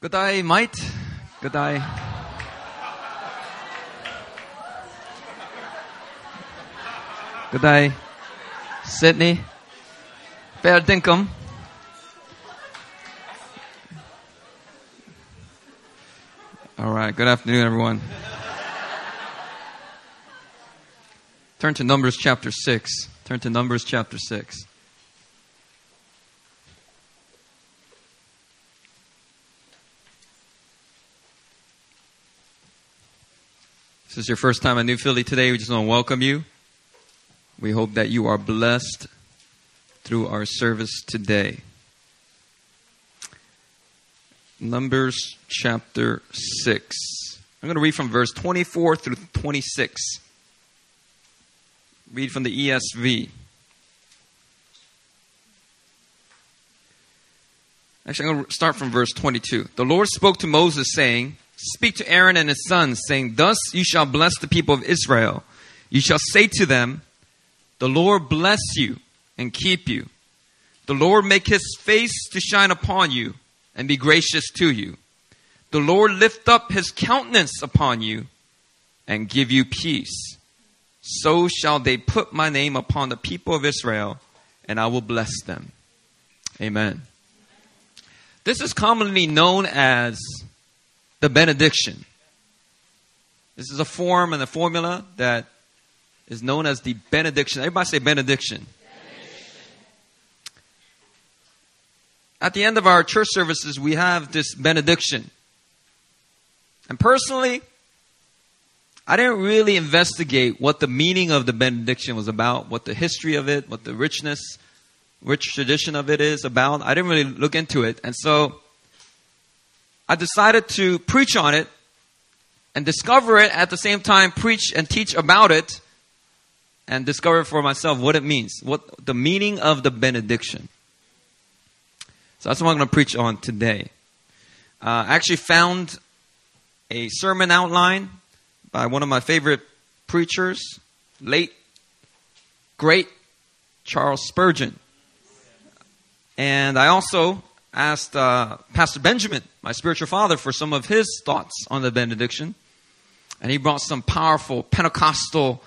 Good day, mate. Good day. Good day, Sydney. Fair dinkum. All right. Good afternoon, everyone. Turn to Numbers chapter 6. Turn to Numbers chapter 6. This is your first time at New Philly today. We just want to welcome you. We hope that you are blessed through our service today. Numbers chapter 6. I'm going to read from verse 24 through 26. Read from the ESV. Actually, I'm going to start from verse 22. The Lord spoke to Moses, saying, Speak to Aaron and his sons, saying, Thus you shall bless the people of Israel. You shall say to them, The Lord bless you and keep you. The Lord make his face to shine upon you and be gracious to you. The Lord lift up his countenance upon you and give you peace. So shall they put my name upon the people of Israel, and I will bless them. Amen. This is commonly known as the benediction. This is a form and a formula that is known as the benediction. Everybody say benediction. benediction. At the end of our church services, we have this benediction. And personally, I didn't really investigate what the meaning of the benediction was about, what the history of it, what the richness, rich tradition of it is about. I didn't really look into it. And so I decided to preach on it and discover it at the same time, preach and teach about it and discover for myself what it means, what the meaning of the benediction. So that's what I'm going to preach on today. Uh, I actually found a sermon outline by one of my favorite preachers, late, great Charles Spurgeon. And I also asked uh, Pastor Benjamin, my spiritual father, for some of his thoughts on the benediction. And he brought some powerful Pentecostal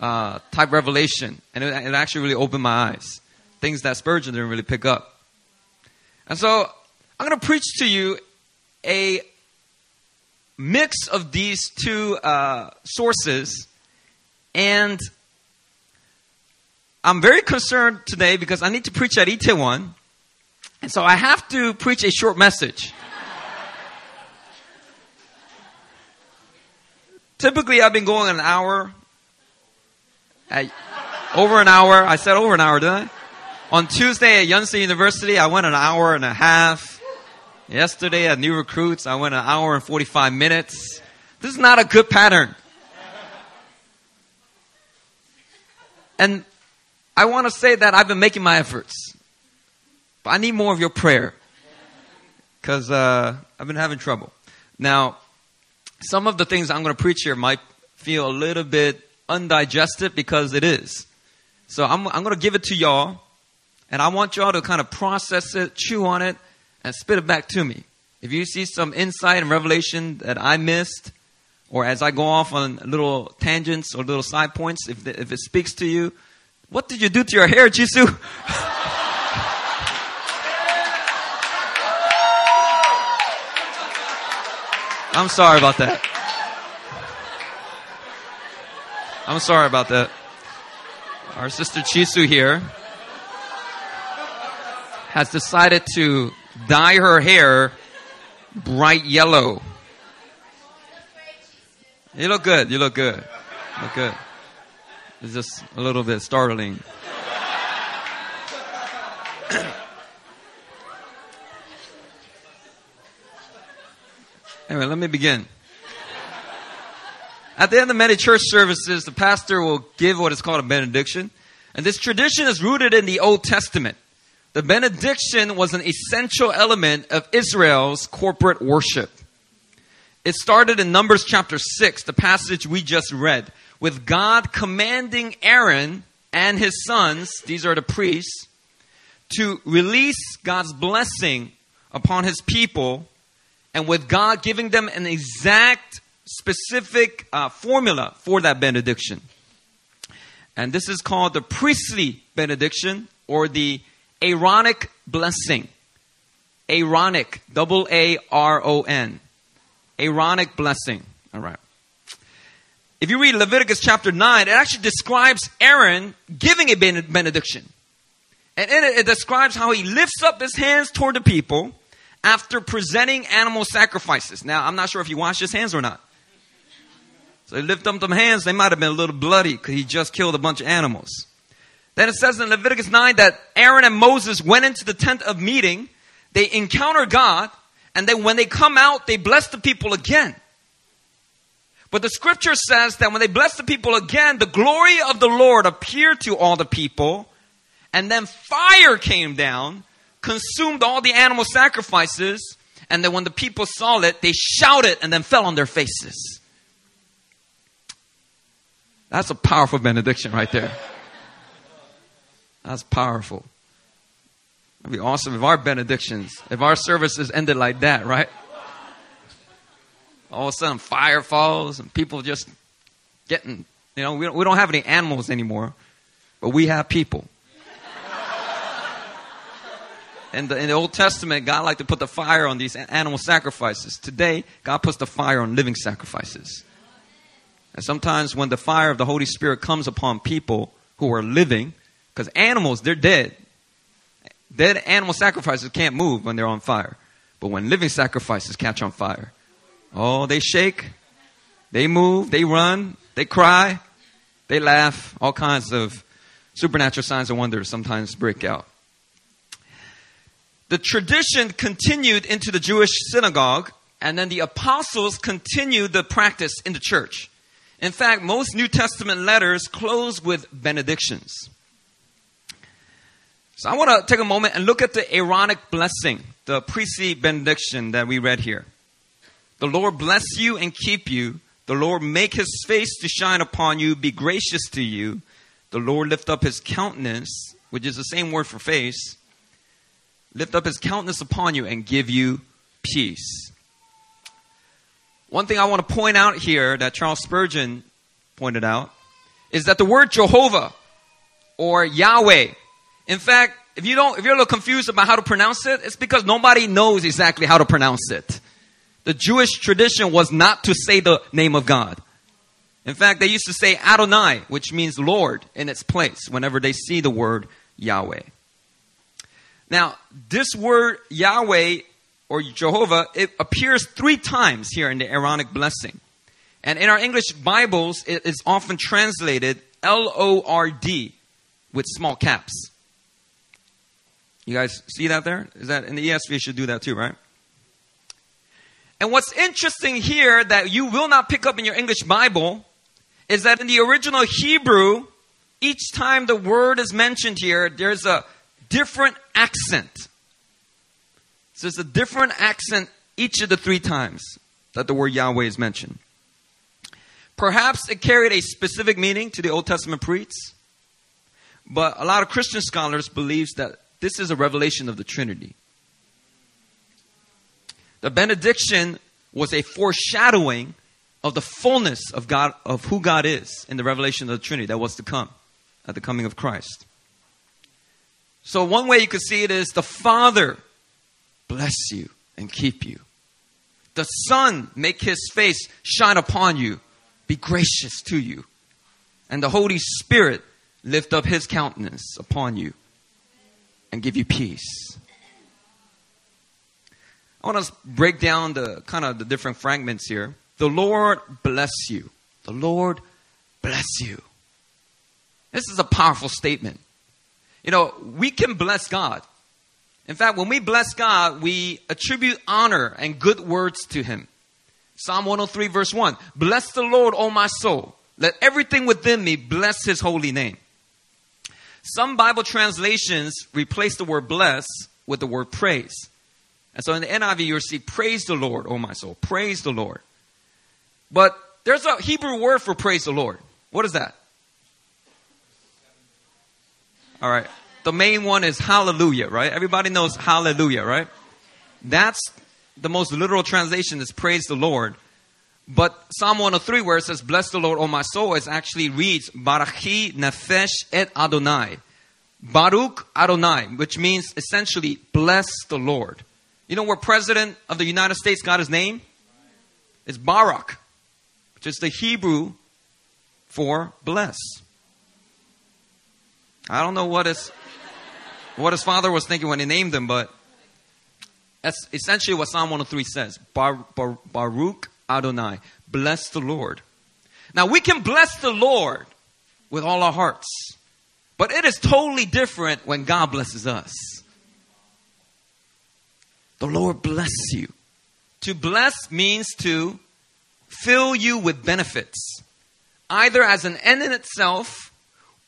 uh, type revelation. And it, it actually really opened my eyes. Things that Spurgeon didn't really pick up. And so I'm going to preach to you a mix of these two uh, sources. And I'm very concerned today because I need to preach at Itaewon. And so I have to preach a short message. Typically, I've been going an hour. At, over an hour. I said over an hour, didn't I? On Tuesday at Yonsei University, I went an hour and a half. Yesterday at New Recruits, I went an hour and 45 minutes. This is not a good pattern. And I want to say that I've been making my efforts. But I need more of your prayer. Because uh, I've been having trouble. Now, some of the things I'm going to preach here might feel a little bit undigested because it is. So I'm, I'm going to give it to y'all, and I want y'all to kind of process it, chew on it, and spit it back to me. If you see some insight and revelation that I missed, or as I go off on little tangents or little side points, if, the, if it speaks to you, what did you do to your hair, Jisoo? I'm sorry about that. I'm sorry about that. Our sister Chisu here has decided to dye her hair bright yellow. You look good. You look good. You look good. It's just a little bit startling. Anyway, let me begin. At the end of many church services, the pastor will give what is called a benediction. And this tradition is rooted in the Old Testament. The benediction was an essential element of Israel's corporate worship. It started in Numbers chapter 6, the passage we just read, with God commanding Aaron and his sons, these are the priests, to release God's blessing upon his people and with God giving them an exact, specific uh, formula for that benediction. And this is called the priestly benediction or the Aaronic blessing. Aaronic, double A R O N. Aaronic blessing. All right. If you read Leviticus chapter 9, it actually describes Aaron giving a benediction. And in it, it describes how he lifts up his hands toward the people after presenting animal sacrifices. Now, I'm not sure if he washed his hands or not. So he lifted up them hands, they might have been a little bloody because he just killed a bunch of animals. Then it says in Leviticus 9 that Aaron and Moses went into the tent of meeting, they encounter God, and then when they come out, they bless the people again. But the scripture says that when they blessed the people again, the glory of the Lord appeared to all the people, and then fire came down, consumed all the animal sacrifices, and then when the people saw it, they shouted and then fell on their faces. That's a powerful benediction right there. That's powerful. It'd be awesome if our benedictions, if our services ended like that, right? all of a sudden fire falls and people just getting, you know, we don't, we don't have any animals anymore, but we have people. In the, in the Old Testament, God liked to put the fire on these animal sacrifices. Today, God puts the fire on living sacrifices. And sometimes when the fire of the Holy Spirit comes upon people who are living, because animals, they're dead. Dead animal sacrifices can't move when they're on fire. But when living sacrifices catch on fire, Oh, they shake, they move, they run, they cry, they laugh. All kinds of supernatural signs and wonders sometimes break out. The tradition continued into the Jewish synagogue, and then the apostles continued the practice in the church. In fact, most New Testament letters close with benedictions. So I want to take a moment and look at the Aaronic blessing, the priestly benediction that we read here. The Lord bless you and keep you. The Lord make his face to shine upon you, be gracious to you. The Lord lift up his countenance, which is the same word for face, lift up his countenance upon you and give you peace. One thing I want to point out here that Charles Spurgeon pointed out is that the word Jehovah or Yahweh, in fact, if you don't, if you're a little confused about how to pronounce it, it's because nobody knows exactly how to pronounce it. The Jewish tradition was not to say the name of God. In fact, they used to say Adonai, which means Lord, in its place whenever they see the word Yahweh. Now, this word Yahweh or Jehovah, it appears three times here in the Aaronic blessing. And in our English Bibles, it is often translated L O R D with small caps. You guys see that there? Is that in the ESV? Should do that too, right? And what's interesting here that you will not pick up in your English Bible is that in the original Hebrew, each time the word is mentioned here, there's a different accent. So it's a different accent each of the three times that the word Yahweh is mentioned. Perhaps it carried a specific meaning to the Old Testament priests, but a lot of Christian scholars believes that this is a revelation of the Trinity. The benediction was a foreshadowing of the fullness of God, of who God is in the revelation of the Trinity that was to come at the coming of Christ. So, one way you could see it is the Father bless you and keep you. The Son make his face shine upon you, be gracious to you. And the Holy Spirit lift up his countenance upon you and give you peace. I want to break down the kind of the different fragments here. The Lord bless you. The Lord bless you. This is a powerful statement. You know, we can bless God. In fact, when we bless God, we attribute honor and good words to Him. Psalm 103, verse 1 Bless the Lord, O my soul. Let everything within me bless His holy name. Some Bible translations replace the word bless with the word praise. And so in the NIV, you'll see, praise the Lord, O my soul. Praise the Lord. But there's a Hebrew word for praise the Lord. What is that? All right. The main one is hallelujah, right? Everybody knows hallelujah, right? That's the most literal translation is praise the Lord. But Psalm 103, where it says, Bless the Lord, O my soul, it actually reads, Barachi nefesh et Adonai. Baruch Adonai, which means essentially, bless the Lord. You know where President of the United States got his name? It's Barak, which is the Hebrew for bless. I don't know what his, what his father was thinking when he named him, but that's essentially what Psalm 103 says. Bar, bar, Baruch Adonai. Bless the Lord. Now we can bless the Lord with all our hearts, but it is totally different when God blesses us. The Lord bless you. To bless means to fill you with benefits, either as an end in itself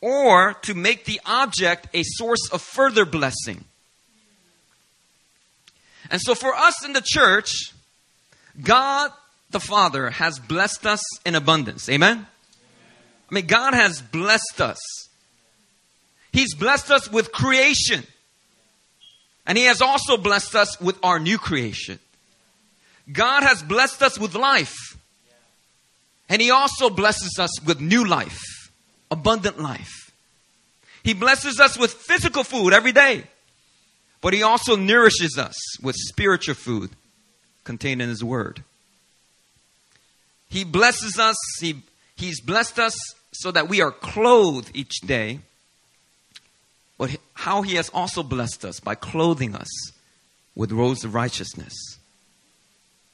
or to make the object a source of further blessing. And so for us in the church, God the Father has blessed us in abundance. Amen? I mean, God has blessed us. He's blessed us with creation. And He has also blessed us with our new creation. God has blessed us with life. And He also blesses us with new life, abundant life. He blesses us with physical food every day. But He also nourishes us with spiritual food contained in His Word. He blesses us, he, He's blessed us so that we are clothed each day. But how He has also blessed us by clothing us with robes of righteousness.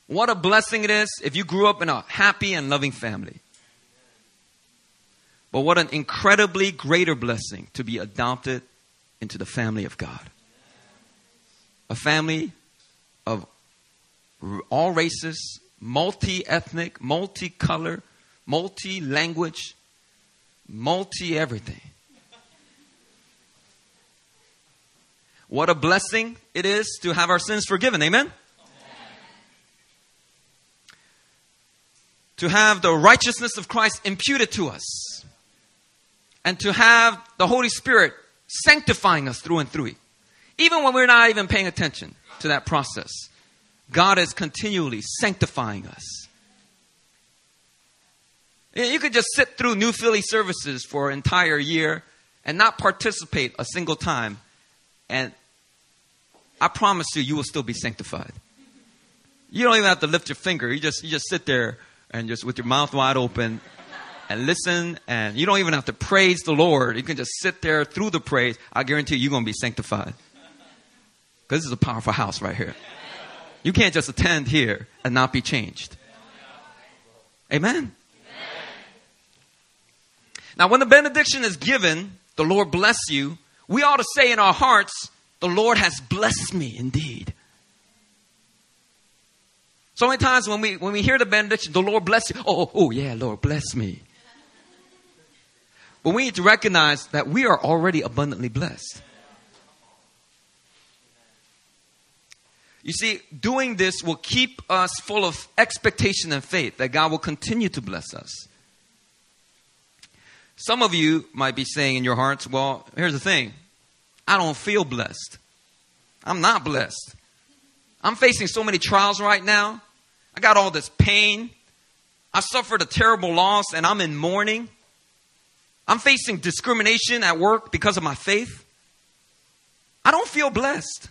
What a blessing it is if you grew up in a happy and loving family. But what an incredibly greater blessing to be adopted into the family of God. A family of all races, multi ethnic, multi-color, multi-language, multi everything. What a blessing it is to have our sins forgiven. Amen? To have the righteousness of Christ imputed to us. And to have the Holy Spirit sanctifying us through and through. Even when we're not even paying attention to that process. God is continually sanctifying us. You could just sit through New Philly services for an entire year and not participate a single time, and I promise you, you will still be sanctified. You don't even have to lift your finger. You just you just sit there and just with your mouth wide open and listen, and you don't even have to praise the Lord. You can just sit there through the praise. I guarantee you, you're going to be sanctified because this is a powerful house right here. You can't just attend here and not be changed. Amen. Now, when the benediction is given, the Lord bless you, we ought to say in our hearts, the Lord has blessed me indeed. So many times when we when we hear the benediction, the Lord bless you. Oh, oh, oh yeah, Lord bless me. But we need to recognize that we are already abundantly blessed. You see, doing this will keep us full of expectation and faith that God will continue to bless us. Some of you might be saying in your hearts, well, here's the thing I don't feel blessed. I'm not blessed. I'm facing so many trials right now. I got all this pain. I suffered a terrible loss and I'm in mourning. I'm facing discrimination at work because of my faith. I don't feel blessed.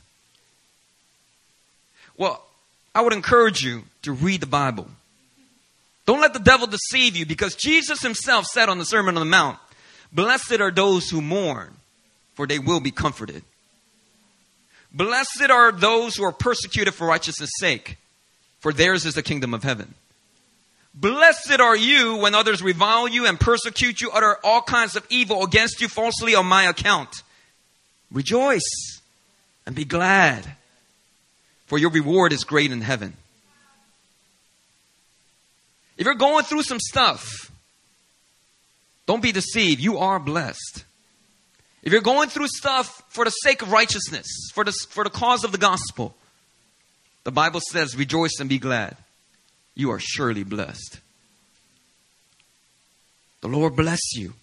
Well, I would encourage you to read the Bible. Don't let the devil deceive you because Jesus himself said on the Sermon on the Mount, Blessed are those who mourn, for they will be comforted. Blessed are those who are persecuted for righteousness' sake, for theirs is the kingdom of heaven. Blessed are you when others revile you and persecute you, utter all kinds of evil against you falsely on my account. Rejoice and be glad for your reward is great in heaven. If you're going through some stuff, don't be deceived. You are blessed. If you're going through stuff for the sake of righteousness, for the, for the cause of the gospel, the Bible says, rejoice and be glad. You are surely blessed. The Lord bless you.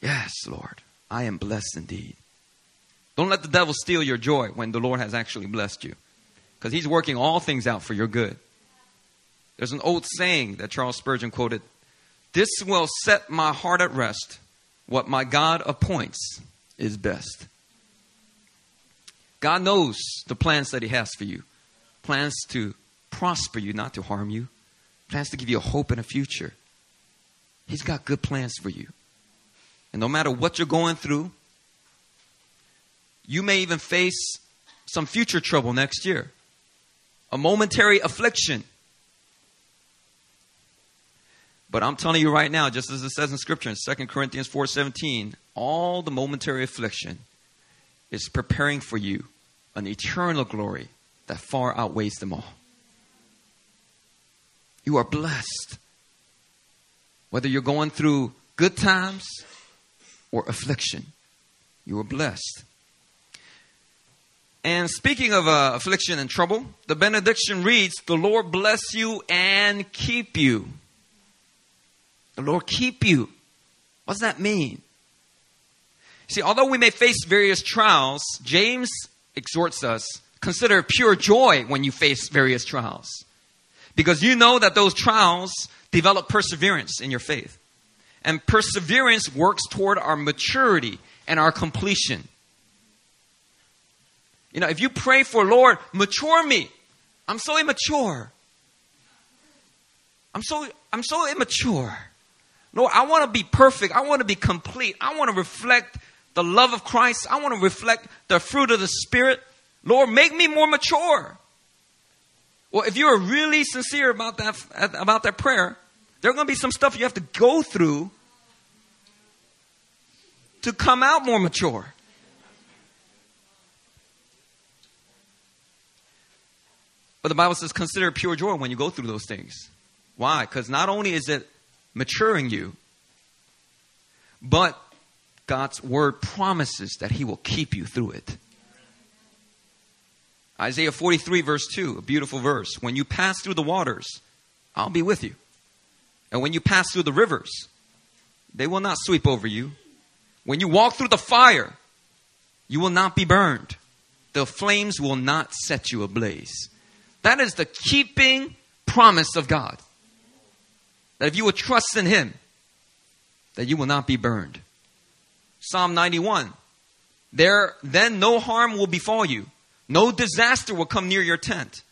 Yes, Lord, I am blessed indeed. Don't let the devil steal your joy when the Lord has actually blessed you. because He's working all things out for your good. There's an old saying that Charles Spurgeon quoted This will set my heart at rest. What my God appoints is best. God knows the plans that He has for you plans to prosper you, not to harm you, plans to give you a hope and a future. He's got good plans for you. And no matter what you're going through, you may even face some future trouble next year, a momentary affliction. But I'm telling you right now, just as it says in Scripture in 2 Corinthians 4:17, all the momentary affliction is preparing for you an eternal glory that far outweighs them all. You are blessed. Whether you're going through good times or affliction, you are blessed. And speaking of uh, affliction and trouble, the benediction reads, The Lord bless you and keep you. The Lord keep you. What does that mean? See, although we may face various trials, James exhorts us consider pure joy when you face various trials. Because you know that those trials develop perseverance in your faith. And perseverance works toward our maturity and our completion. You know, if you pray for, Lord, mature me. I'm so immature. I'm so I'm so immature. Lord, I want to be perfect. I want to be complete. I want to reflect the love of Christ. I want to reflect the fruit of the Spirit. Lord, make me more mature. Well, if you're really sincere about that about that prayer, there are going to be some stuff you have to go through to come out more mature. But the Bible says, consider pure joy when you go through those things. Why? Because not only is it maturing you, but God's word promises that He will keep you through it. Isaiah 43, verse 2, a beautiful verse. When you pass through the waters, I'll be with you. And when you pass through the rivers, they will not sweep over you. When you walk through the fire, you will not be burned. The flames will not set you ablaze. That is the keeping promise of God. That if you will trust in Him, that you will not be burned. Psalm 91. There, then no harm will befall you. No disaster will come near your tent.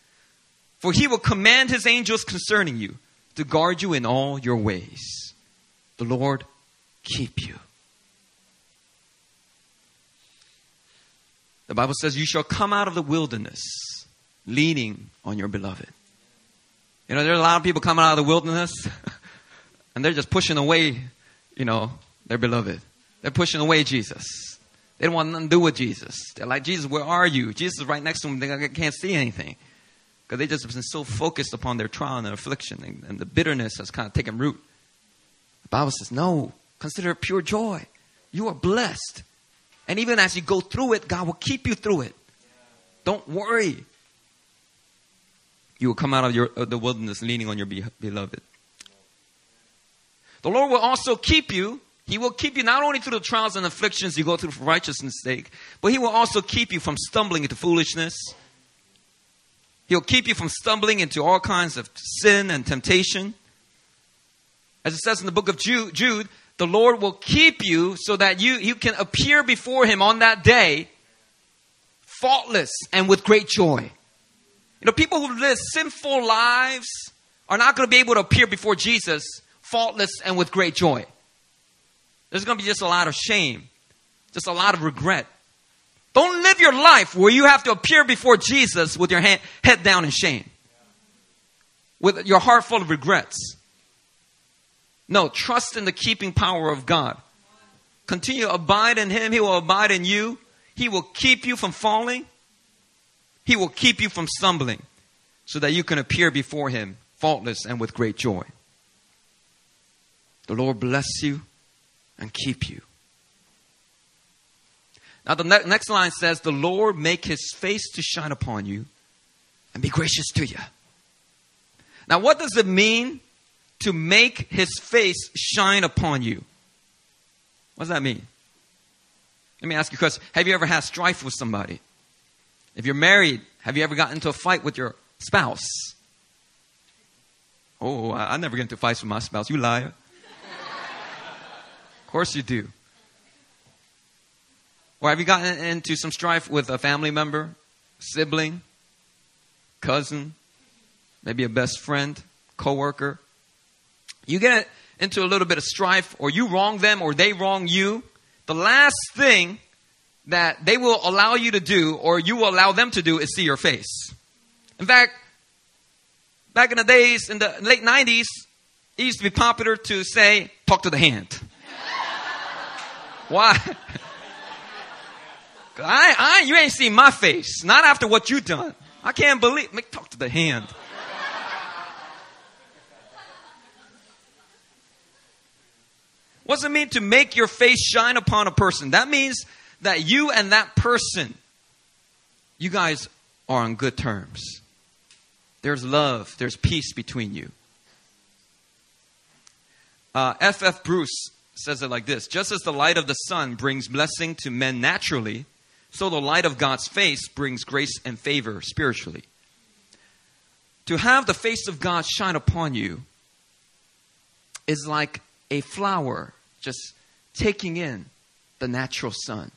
For he will command his angels concerning you to guard you in all your ways. The Lord keep you. The Bible says, You shall come out of the wilderness leaning on your beloved. You know, there are a lot of people coming out of the wilderness and they're just pushing away, you know, their beloved. They're pushing away Jesus. They don't want nothing to do with Jesus. They're like, Jesus, where are you? Jesus is right next to them. They can't see anything. Because they just been so focused upon their trial and their affliction, and, and the bitterness has kind of taken root. The Bible says, no, consider it pure joy. You are blessed. And even as you go through it, God will keep you through it. Don't worry. You will come out of, your, of the wilderness leaning on your beloved. The Lord will also keep you he will keep you not only through the trials and afflictions you go through for righteousness' sake, but He will also keep you from stumbling into foolishness. He'll keep you from stumbling into all kinds of sin and temptation. As it says in the book of Jude, Jude the Lord will keep you so that you, you can appear before Him on that day faultless and with great joy. You know, people who live sinful lives are not going to be able to appear before Jesus faultless and with great joy. There's going to be just a lot of shame, just a lot of regret. Don't live your life where you have to appear before Jesus with your hand, head down in shame, with your heart full of regrets. No, trust in the keeping power of God. Continue to abide in Him, He will abide in you. He will keep you from falling, He will keep you from stumbling, so that you can appear before Him faultless and with great joy. The Lord bless you and keep you. Now, the ne- next line says, The Lord make his face to shine upon you and be gracious to you. Now, what does it mean to make his face shine upon you? What does that mean? Let me ask you a question. Have you ever had strife with somebody? If you're married, have you ever gotten into a fight with your spouse? Oh, I, I never get into fights with my spouse. You liar. Of course you do. Or have you gotten into some strife with a family member, sibling, cousin, maybe a best friend, coworker? You get into a little bit of strife, or you wrong them, or they wrong you. The last thing that they will allow you to do, or you will allow them to do, is see your face. In fact, back in the days, in the late 90s, it used to be popular to say, talk to the hand. Why? I, I, you ain't seen my face. Not after what you done. I can't believe. Make talk to the hand. What's it mean to make your face shine upon a person? That means that you and that person, you guys are on good terms. There's love, there's peace between you. Uh, F. F. Bruce says it like this Just as the light of the sun brings blessing to men naturally, so the light of God's face brings grace and favor spiritually. To have the face of God shine upon you is like a flower just taking in the natural sun.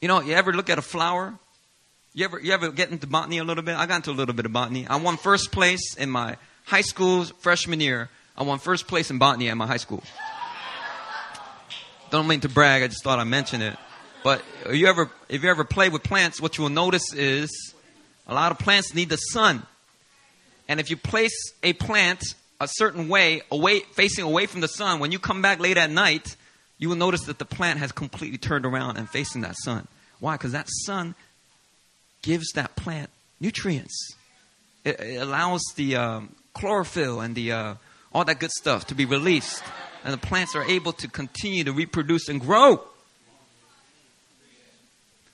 You know, you ever look at a flower? You ever, you ever get into botany a little bit? I got into a little bit of botany. I won first place in my high school freshman year. I won first place in botany at my high school. Don't mean to brag, I just thought I'd mention it. But you ever, if you ever play with plants, what you will notice is a lot of plants need the sun. And if you place a plant a certain way, away, facing away from the sun, when you come back late at night, you will notice that the plant has completely turned around and facing that sun. Why? Because that sun gives that plant nutrients. It, it allows the um, chlorophyll and the uh, all that good stuff to be released, and the plants are able to continue to reproduce and grow.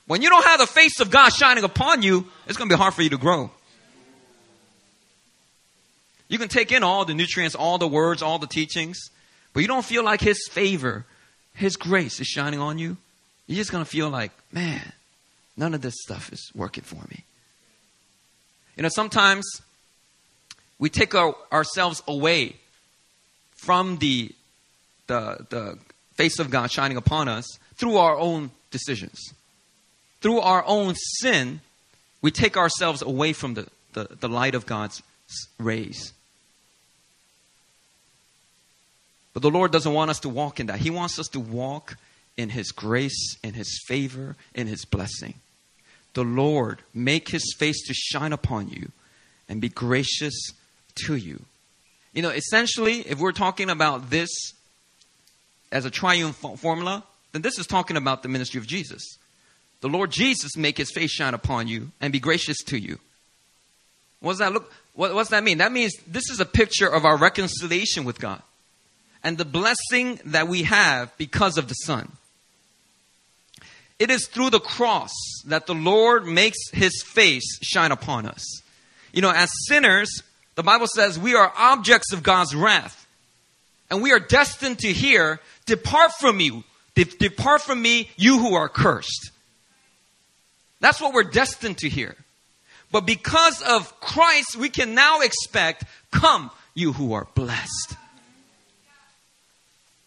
When you don't have the face of God shining upon you, it's going to be hard for you to grow. You can take in all the nutrients, all the words, all the teachings, but you don't feel like His favor, His grace is shining on you. You're just going to feel like, man, none of this stuff is working for me. You know, sometimes we take our, ourselves away from the, the, the face of God shining upon us through our own decisions through our own sin, we take ourselves away from the, the, the light of God's rays. But the Lord doesn't want us to walk in that. He wants us to walk in His grace, in His favor, in His blessing. The Lord make His face to shine upon you and be gracious to you. You know, essentially, if we're talking about this as a triune formula, then this is talking about the ministry of Jesus the Lord Jesus make his face shine upon you and be gracious to you. What does that look? What, what's that mean? That means this is a picture of our reconciliation with God and the blessing that we have because of the Son. It is through the cross that the Lord makes his face shine upon us. You know, as sinners, the Bible says we are objects of God's wrath. And we are destined to hear, Depart from me, de- depart from me, you who are cursed. That's what we're destined to hear. But because of Christ, we can now expect, Come, you who are blessed.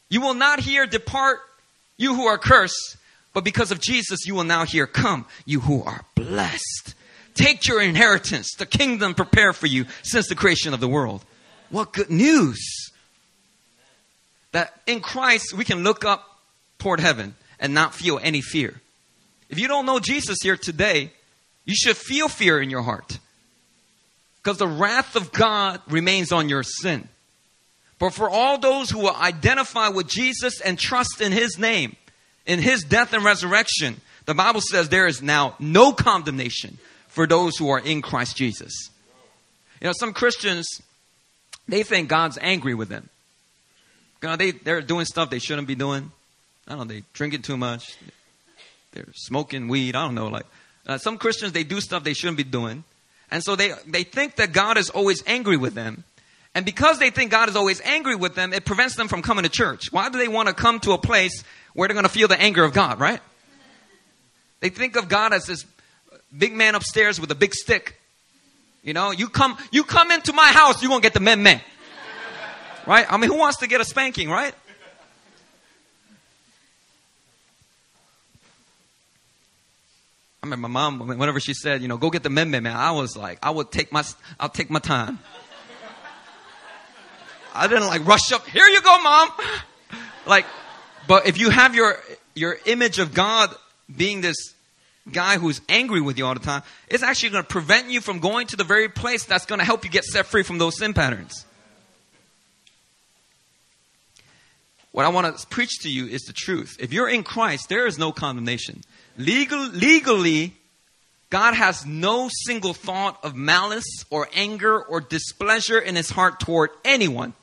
You will not hear, Depart, you who are cursed. But because of Jesus, you will now hear, Come, you who are blessed. Take your inheritance, the kingdom prepared for you since the creation of the world. What good news! That in Christ we can look up toward heaven and not feel any fear. If you don't know Jesus here today, you should feel fear in your heart. Because the wrath of God remains on your sin. But for all those who will identify with Jesus and trust in his name, in his death and resurrection, the Bible says there is now no condemnation for those who are in Christ Jesus. You know, some Christians, they think God's angry with them. You know, they, they're doing stuff they shouldn't be doing. I don't know, they drinking too much, they're smoking weed. I don't know. Like uh, some Christians, they do stuff they shouldn't be doing, and so they they think that God is always angry with them. And because they think God is always angry with them, it prevents them from coming to church. Why do they want to come to a place where they're going to feel the anger of God, right? They think of God as this big man upstairs with a big stick. You know, you come, you come into my house, you're gonna get the men men. Right? I mean, who wants to get a spanking, right? I remember my mom, whenever she said, you know, go get the men men, man, I was like, I would take my, I'll take my time. I didn't like rush up, here you go, mom. Like, but if you have your, your image of God being this guy who's angry with you all the time, it's actually going to prevent you from going to the very place that's going to help you get set free from those sin patterns. What I want to preach to you is the truth. If you're in Christ, there is no condemnation. Legal, legally, God has no single thought of malice or anger or displeasure in his heart toward anyone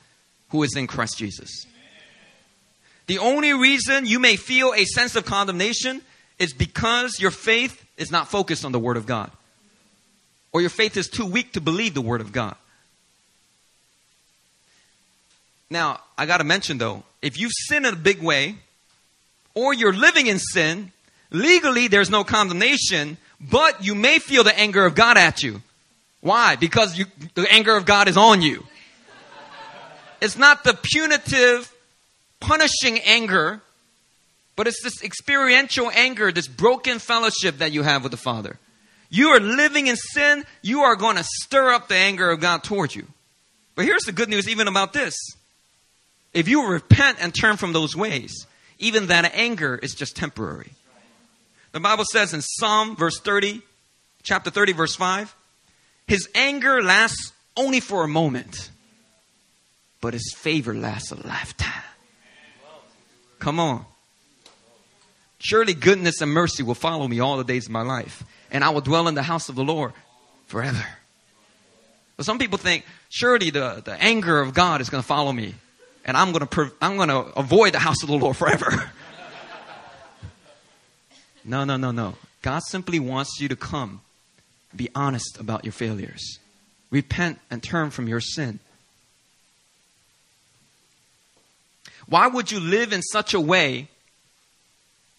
who is in Christ Jesus. The only reason you may feel a sense of condemnation is because your faith is not focused on the Word of God. Or your faith is too weak to believe the Word of God. Now, I got to mention though, if you've sinned in a big way, or you're living in sin, legally there's no condemnation, but you may feel the anger of God at you. Why? Because you, the anger of God is on you. It's not the punitive, punishing anger but it's this experiential anger, this broken fellowship that you have with the Father. You are living in sin, you are going to stir up the anger of God towards you. But here's the good news even about this. If you repent and turn from those ways, even that anger is just temporary. The Bible says in Psalm verse 30, chapter 30 verse 5, his anger lasts only for a moment, but his favor lasts a lifetime. Come on. Surely goodness and mercy will follow me all the days of my life, and I will dwell in the house of the Lord forever. But some people think, surely the, the anger of God is going to follow me, and I'm going to, I'm going to avoid the house of the Lord forever. no, no, no, no. God simply wants you to come, be honest about your failures, repent and turn from your sin. Why would you live in such a way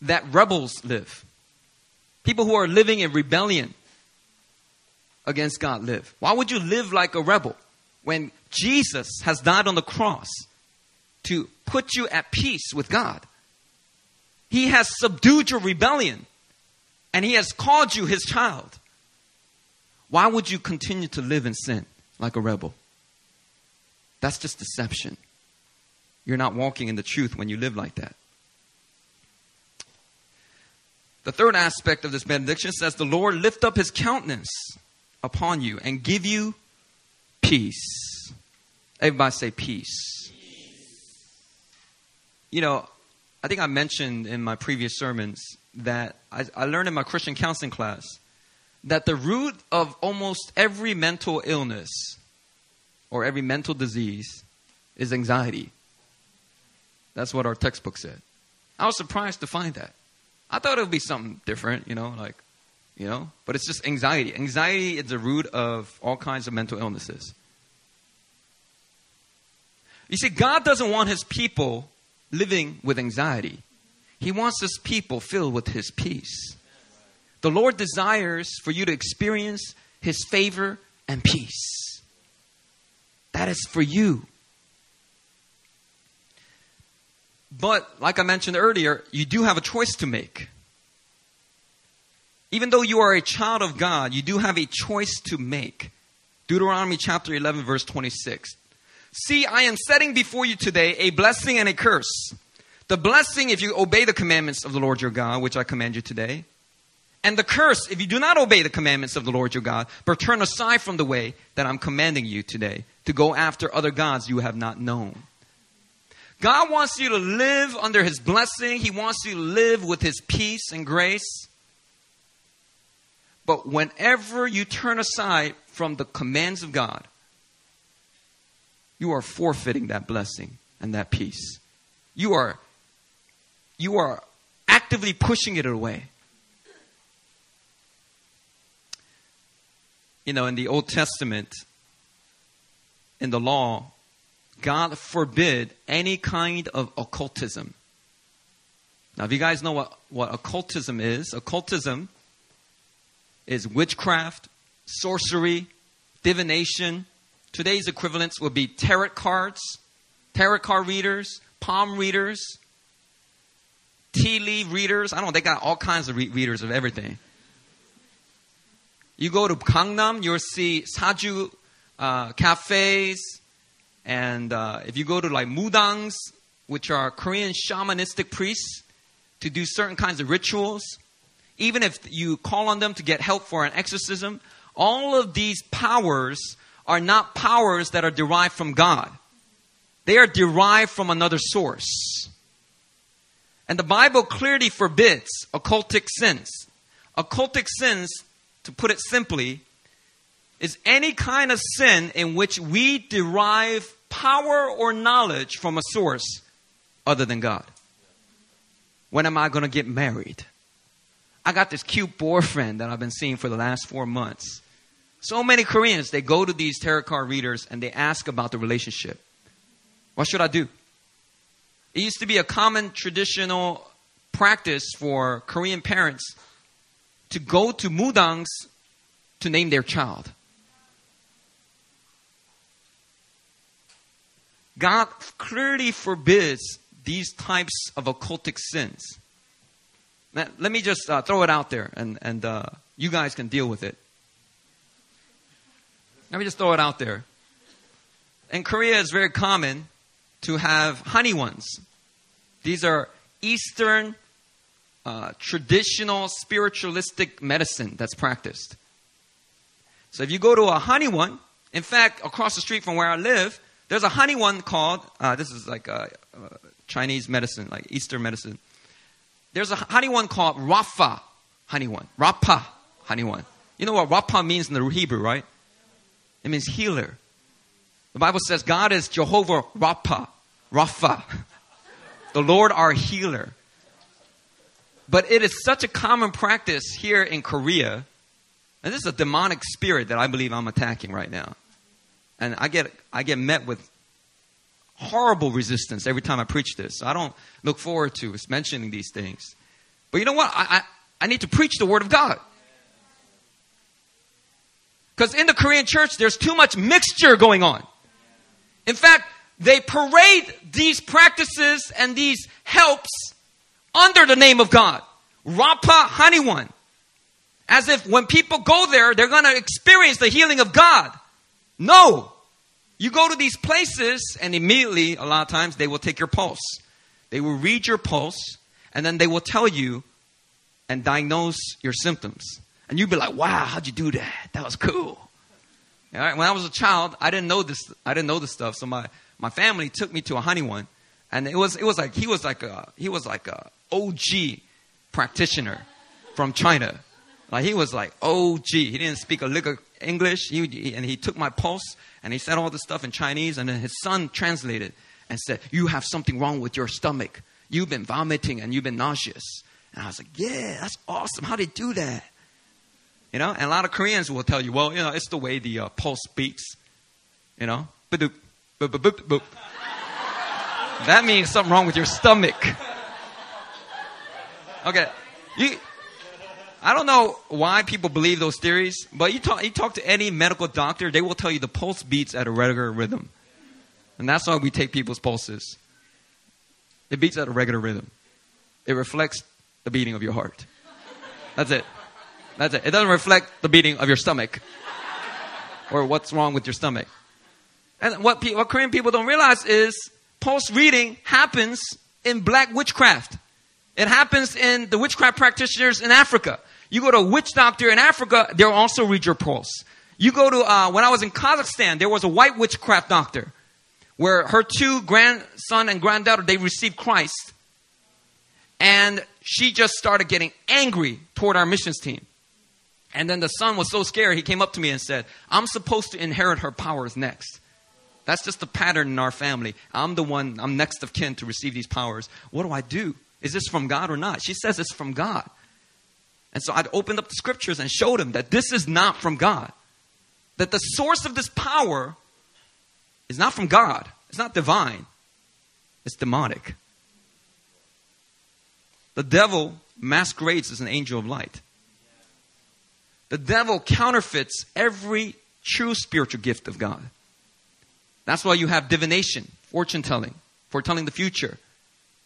that rebels live. People who are living in rebellion against God live. Why would you live like a rebel when Jesus has died on the cross to put you at peace with God? He has subdued your rebellion and He has called you His child. Why would you continue to live in sin like a rebel? That's just deception. You're not walking in the truth when you live like that. The third aspect of this benediction says, The Lord lift up his countenance upon you and give you peace. Everybody say peace. peace. You know, I think I mentioned in my previous sermons that I, I learned in my Christian counseling class that the root of almost every mental illness or every mental disease is anxiety. That's what our textbook said. I was surprised to find that. I thought it would be something different, you know, like, you know, but it's just anxiety. Anxiety is the root of all kinds of mental illnesses. You see, God doesn't want his people living with anxiety. He wants his people filled with his peace. The Lord desires for you to experience his favor and peace. That is for you. But, like I mentioned earlier, you do have a choice to make. Even though you are a child of God, you do have a choice to make. Deuteronomy chapter 11, verse 26. See, I am setting before you today a blessing and a curse. The blessing if you obey the commandments of the Lord your God, which I command you today. And the curse if you do not obey the commandments of the Lord your God, but turn aside from the way that I'm commanding you today to go after other gods you have not known. God wants you to live under His blessing. He wants you to live with His peace and grace. But whenever you turn aside from the commands of God, you are forfeiting that blessing and that peace. You are, you are actively pushing it away. You know, in the Old Testament, in the law, God forbid any kind of occultism. Now, if you guys know what, what occultism is, occultism is witchcraft, sorcery, divination. Today's equivalents would be tarot cards, tarot card readers, palm readers, tea leaf readers. I don't know, they got all kinds of re- readers of everything. You go to Gangnam, you'll see Saju uh, cafes, and uh, if you go to like mudangs, which are Korean shamanistic priests, to do certain kinds of rituals, even if you call on them to get help for an exorcism, all of these powers are not powers that are derived from God. They are derived from another source. And the Bible clearly forbids occultic sins. Occultic sins, to put it simply, is any kind of sin in which we derive power or knowledge from a source other than God. When am I going to get married? I got this cute boyfriend that I've been seeing for the last four months. So many Koreans, they go to these tarot card readers and they ask about the relationship. What should I do? It used to be a common traditional practice for Korean parents to go to mudangs to name their child. God clearly forbids these types of occultic sins. Now, let me just uh, throw it out there, and, and uh, you guys can deal with it. Let me just throw it out there. In Korea, it's very common to have haniwons. These are Eastern uh, traditional spiritualistic medicine that's practiced. So if you go to a haniwon, in fact, across the street from where I live, there's a haniwon called, uh, this is like a, a, Chinese medicine, like Eastern medicine. There's a haniwon called Rafa haniwon. Rapa haniwon. You know what Rapa means in the Hebrew, right? It means healer. The Bible says God is Jehovah Rapha, Rapha, the Lord our healer. But it is such a common practice here in Korea, and this is a demonic spirit that I believe I'm attacking right now. And I get I get met with horrible resistance every time I preach this. I don't look forward to mentioning these things. But you know what? I, I, I need to preach the Word of God. Because in the Korean church, there's too much mixture going on. In fact, they parade these practices and these helps under the name of God. Rapa Haniwon. As if when people go there, they're going to experience the healing of God. No. You go to these places, and immediately, a lot of times, they will take your pulse. They will read your pulse, and then they will tell you and diagnose your symptoms. And you'd be like, wow, how'd you do that? That was cool. All right, When I was a child, I didn't know this. I didn't know this stuff. So my, my family took me to a haniwon, and it was it was like he was like a he was like a OG practitioner from China. Like he was like OG. He didn't speak a lick of English. He, and he took my pulse and he said all this stuff in Chinese. And then his son translated and said, "You have something wrong with your stomach. You've been vomiting and you've been nauseous." And I was like, "Yeah, that's awesome. How did they do that?" You know, and a lot of Koreans will tell you, well, you know, it's the way the uh, pulse beats. You know, boop, boop, boop, boop. That means something wrong with your stomach. Okay, you. I don't know why people believe those theories, but you talk, you talk to any medical doctor, they will tell you the pulse beats at a regular rhythm. And that's why we take people's pulses. It beats at a regular rhythm. It reflects the beating of your heart. That's it. That's it. It doesn't reflect the beating of your stomach or what's wrong with your stomach. And what, pe- what Korean people don't realize is pulse reading happens in black witchcraft. It happens in the witchcraft practitioners in Africa. You go to a witch doctor in Africa, they'll also read your pulse. You go to, uh, when I was in Kazakhstan, there was a white witchcraft doctor where her two grandson and granddaughter, they received Christ. And she just started getting angry toward our missions team. And then the son was so scared, he came up to me and said, I'm supposed to inherit her powers next. That's just the pattern in our family. I'm the one, I'm next of kin to receive these powers. What do I do? Is this from God or not? She says it's from God. And so I'd opened up the scriptures and showed him that this is not from God. That the source of this power is not from God, it's not divine, it's demonic. The devil masquerades as an angel of light. The devil counterfeits every true spiritual gift of God. That's why you have divination, fortune telling, foretelling the future.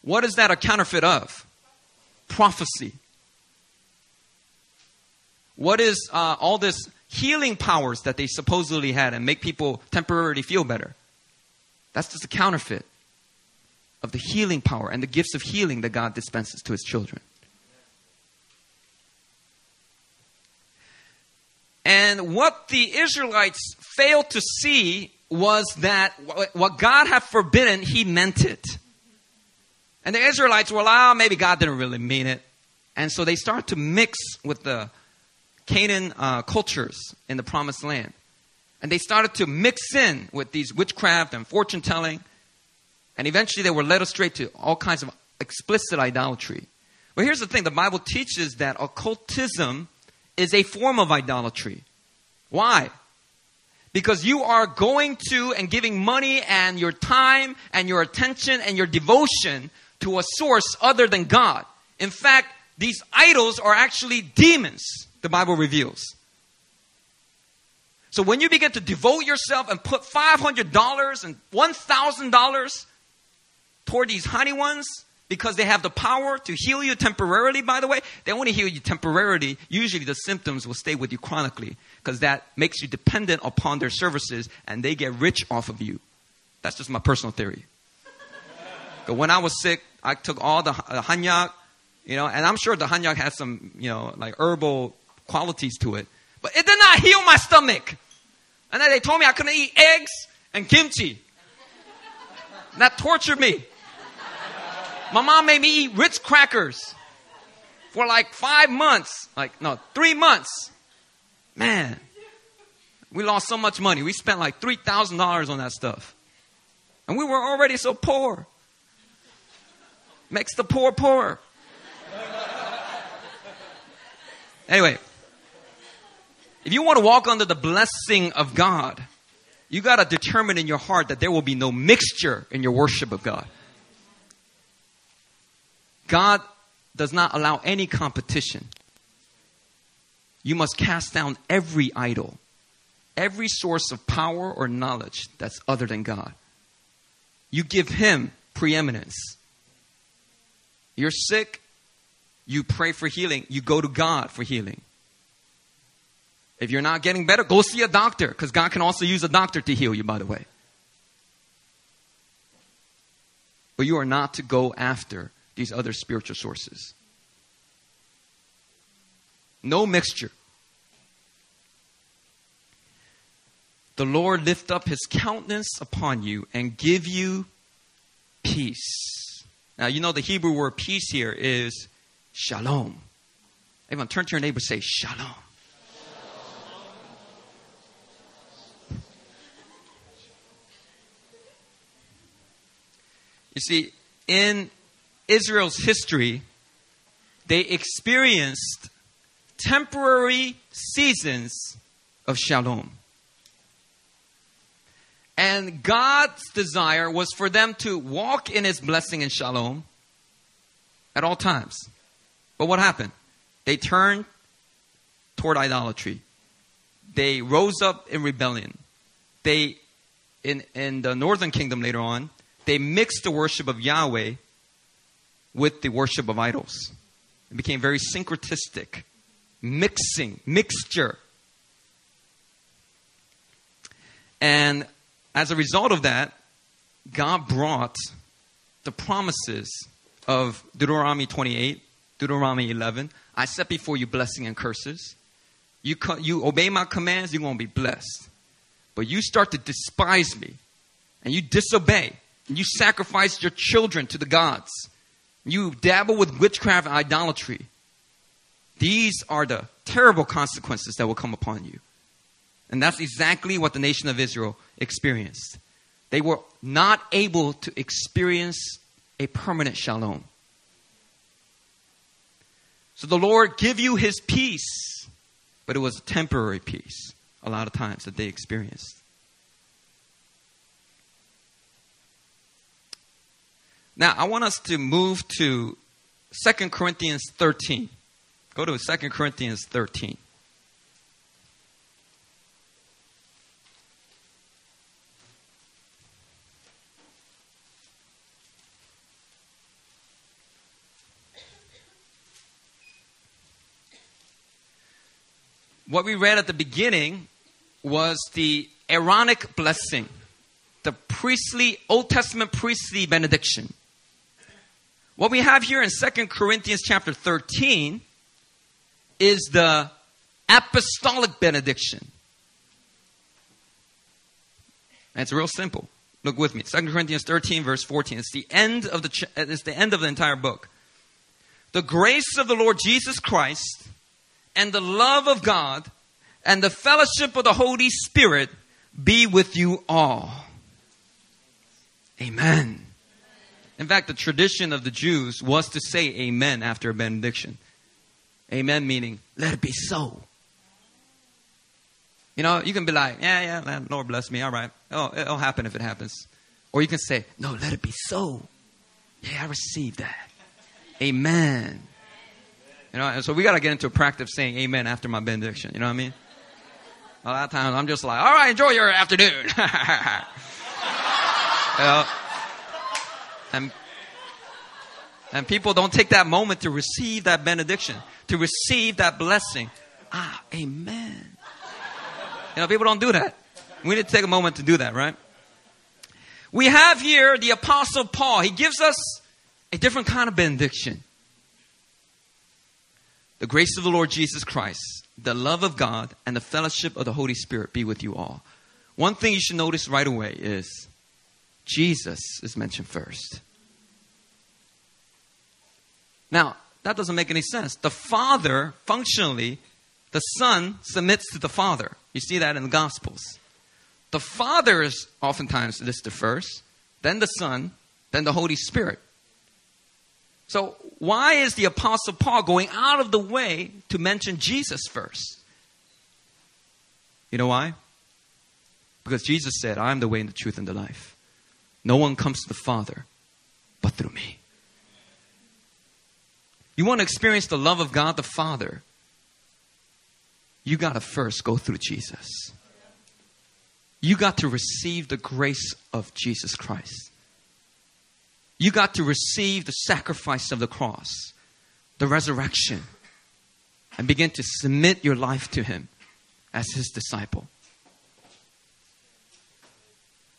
What is that a counterfeit of? Prophecy. What is uh, all this healing powers that they supposedly had and make people temporarily feel better? That's just a counterfeit of the healing power and the gifts of healing that God dispenses to his children. And what the Israelites failed to see was that what God had forbidden, he meant it. And the Israelites were like, oh, maybe God didn't really mean it. And so they start to mix with the Canaan uh, cultures in the promised land. And they started to mix in with these witchcraft and fortune telling. And eventually they were led astray to all kinds of explicit idolatry. But here's the thing the Bible teaches that occultism is a form of idolatry. Why? Because you are going to and giving money and your time and your attention and your devotion to a source other than God. In fact, these idols are actually demons the Bible reveals. So when you begin to devote yourself and put $500 and $1,000 toward these haniwons, because they have the power to heal you temporarily, by the way, they to heal you temporarily. Usually the symptoms will stay with you chronically because that makes you dependent upon their services and they get rich off of you. That's just my personal theory. but when I was sick, I took all the, the hanyak, you know, and I'm sure the hanyak has some, you know, like herbal qualities to it. But it did not heal my stomach. And then they told me I couldn't eat eggs and kimchi. That tortured me. My mom made me eat Ritz crackers for like five months. Like, no, three months. Man, we lost so much money. We spent like $3,000 on that stuff. And we were already so poor. Makes the poor poorer. Anyway, if you want to walk under the blessing of God, you got to determine in your heart that there will be no mixture in your worship of God. God does not allow any competition. You must cast down every idol, every source of power or knowledge that's other than God. You give Him preeminence. You're sick, you pray for healing, you go to God for healing. If you're not getting better, go see a doctor because God can also use a doctor to heal you, by the way. But you are not to go after these other spiritual sources. No mixture. The Lord lift up his countenance upon you and give you peace. Now, you know the Hebrew word peace here is shalom. Everyone turn to your neighbor say shalom. You see, in Israel's history, they experienced temporary seasons of shalom. And God's desire was for them to walk in his blessing and shalom at all times. But what happened? They turned toward idolatry. They rose up in rebellion. They, in, in the northern kingdom later on, they mixed the worship of Yahweh with the worship of idols. It became very syncretistic, mixing, mixture. And as a result of that, God brought the promises of Deuteronomy 28, Deuteronomy 11. I set before you blessing and curses. You, you obey my commands, you're going to be blessed. But you start to despise me and you disobey you sacrifice your children to the gods. You dabble with witchcraft and idolatry. These are the terrible consequences that will come upon you. And that's exactly what the nation of Israel experienced. They were not able to experience a permanent shalom. So the Lord give you his peace, but it was a temporary peace a lot of times that they experienced. Now, I want us to move to 2 Corinthians 13. Go to 2 Corinthians 13. What we read at the beginning was the Aaronic blessing, the priestly, Old Testament priestly benediction. What we have here in 2 Corinthians chapter 13 is the apostolic benediction. And it's real simple. Look with me. 2 Corinthians 13 verse 14. It's the end of the it's the end of the entire book. The grace of the Lord Jesus Christ and the love of God and the fellowship of the Holy Spirit be with you all. Amen. In fact, the tradition of the Jews was to say amen after a benediction. Amen meaning, let it be so. You know, you can be like, yeah, yeah, Lord bless me, all right. Oh, it'll happen if it happens. Or you can say, no, let it be so. Yeah, I received that. Amen. You know, and so we got to get into a practice of saying amen after my benediction. You know what I mean? A lot of times I'm just like, all right, enjoy your afternoon. you know? And, and people don't take that moment to receive that benediction, to receive that blessing. Ah, amen. You know, people don't do that. We need to take a moment to do that, right? We have here the Apostle Paul. He gives us a different kind of benediction. The grace of the Lord Jesus Christ, the love of God, and the fellowship of the Holy Spirit be with you all. One thing you should notice right away is Jesus is mentioned first. Now, that doesn't make any sense. The Father, functionally, the Son submits to the Father. You see that in the Gospels. The Father is oftentimes listed first, then the Son, then the Holy Spirit. So, why is the Apostle Paul going out of the way to mention Jesus first? You know why? Because Jesus said, I am the way and the truth and the life. No one comes to the Father but through me. You want to experience the love of God the Father, you got to first go through Jesus. You got to receive the grace of Jesus Christ. You got to receive the sacrifice of the cross, the resurrection, and begin to submit your life to Him as His disciple.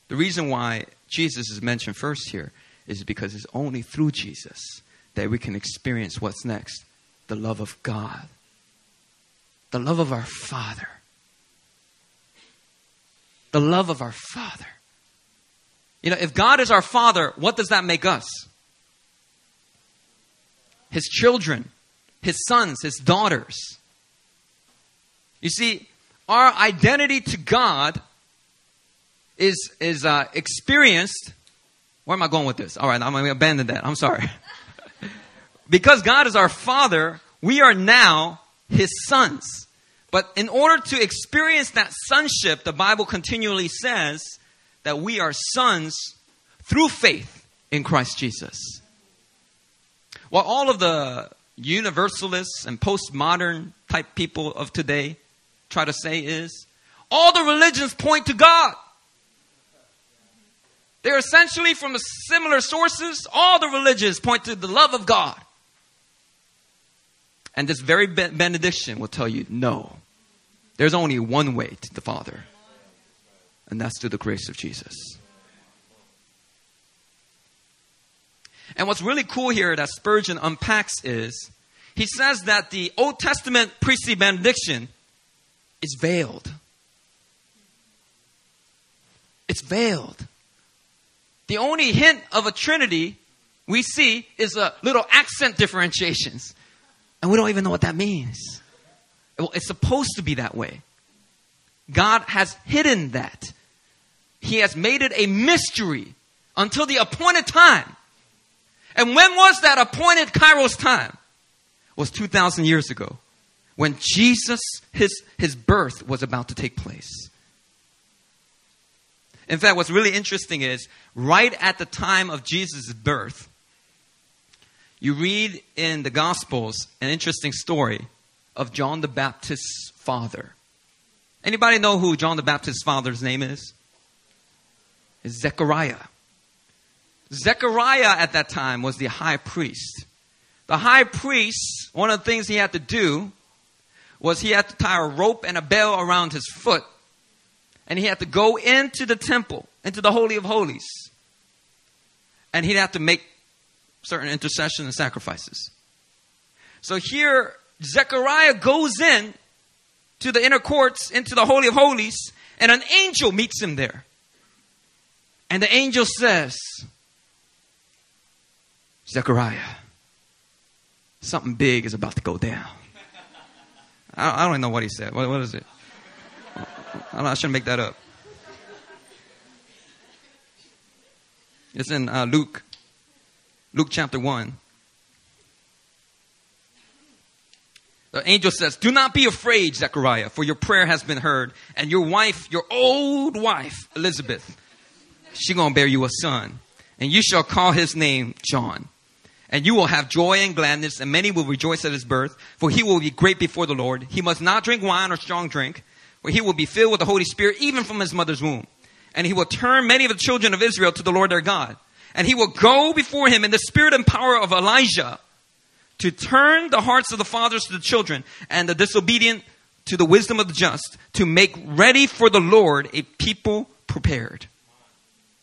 The reason why Jesus is mentioned first here is because it's only through Jesus that we can experience what's next the love of God, the love of our Father. The love of our Father. You know, if God is our Father, what does that make us? His children, His sons, His daughters. You see, our identity to God is, is uh, experienced. Where am I going with this? All right, I'm going to abandon that. I'm sorry. because God is our Father, we are now His sons. But in order to experience that sonship, the Bible continually says that we are sons through faith in Christ Jesus. What all of the universalists and postmodern type people of today try to say is all the religions point to God. They're essentially from similar sources. All the religions point to the love of God. And this very benediction will tell you no. There's only one way to the Father, and that's through the grace of Jesus. And what's really cool here that Spurgeon unpacks is he says that the Old Testament priestly benediction is veiled. It's veiled. The only hint of a Trinity we see is a little accent differentiations. And we don't even know what that means. It's supposed to be that way. God has hidden that. He has made it a mystery until the appointed time. And when was that appointed Kairos time? It was 2,000 years ago when Jesus, his, his birth was about to take place. In fact, what's really interesting is right at the time of Jesus' birth, you read in the Gospels an interesting story of John the Baptist's father. Anybody know who John the Baptist's father's name is? It's Zechariah. Zechariah at that time was the high priest. The high priest, one of the things he had to do was he had to tie a rope and a bell around his foot. And he had to go into the temple, into the Holy of Holies. And he'd have to make certain intercession and sacrifices. So here, Zechariah goes in to the inner courts, into the Holy of Holies, and an angel meets him there. And the angel says, Zechariah, something big is about to go down. I, don't know what he said. What is it? I, shouldn't make that up. It's in uh, Luke, Luke chapter 1. The angel says, Do not be afraid, Zechariah, for your prayer has been heard, and your wife, your old wife, Elizabeth, she gonna bear you a son, and you shall call his name John. And you will have joy and gladness, and many will rejoice at his birth, for he will be great before the Lord. He must not drink wine or strong drink, for he will be filled with the Holy Spirit even from his mother's womb. And he will turn many of the children of Israel to the Lord their God. And he will go before him in the spirit and power of Elijah to turn the hearts of the fathers to the children and the disobedient to the wisdom of the just, to make ready for the Lord a people prepared.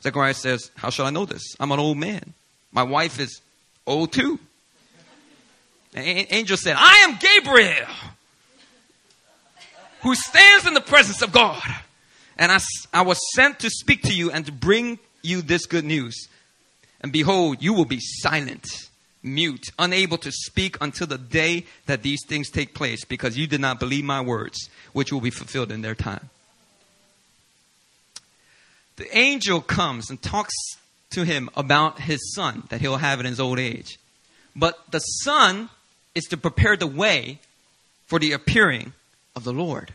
Zechariah says, How shall I know this? I'm an old man. My wife is old too. Angel said, I am Gabriel, who stands in the presence of God. And I, I was sent to speak to you and to bring you this good news. And behold, you will be silent, mute, unable to speak until the day that these things take place, because you did not believe my words, which will be fulfilled in their time the angel comes and talks to him about his son that he'll have in his old age. But the son is to prepare the way for the appearing of the Lord.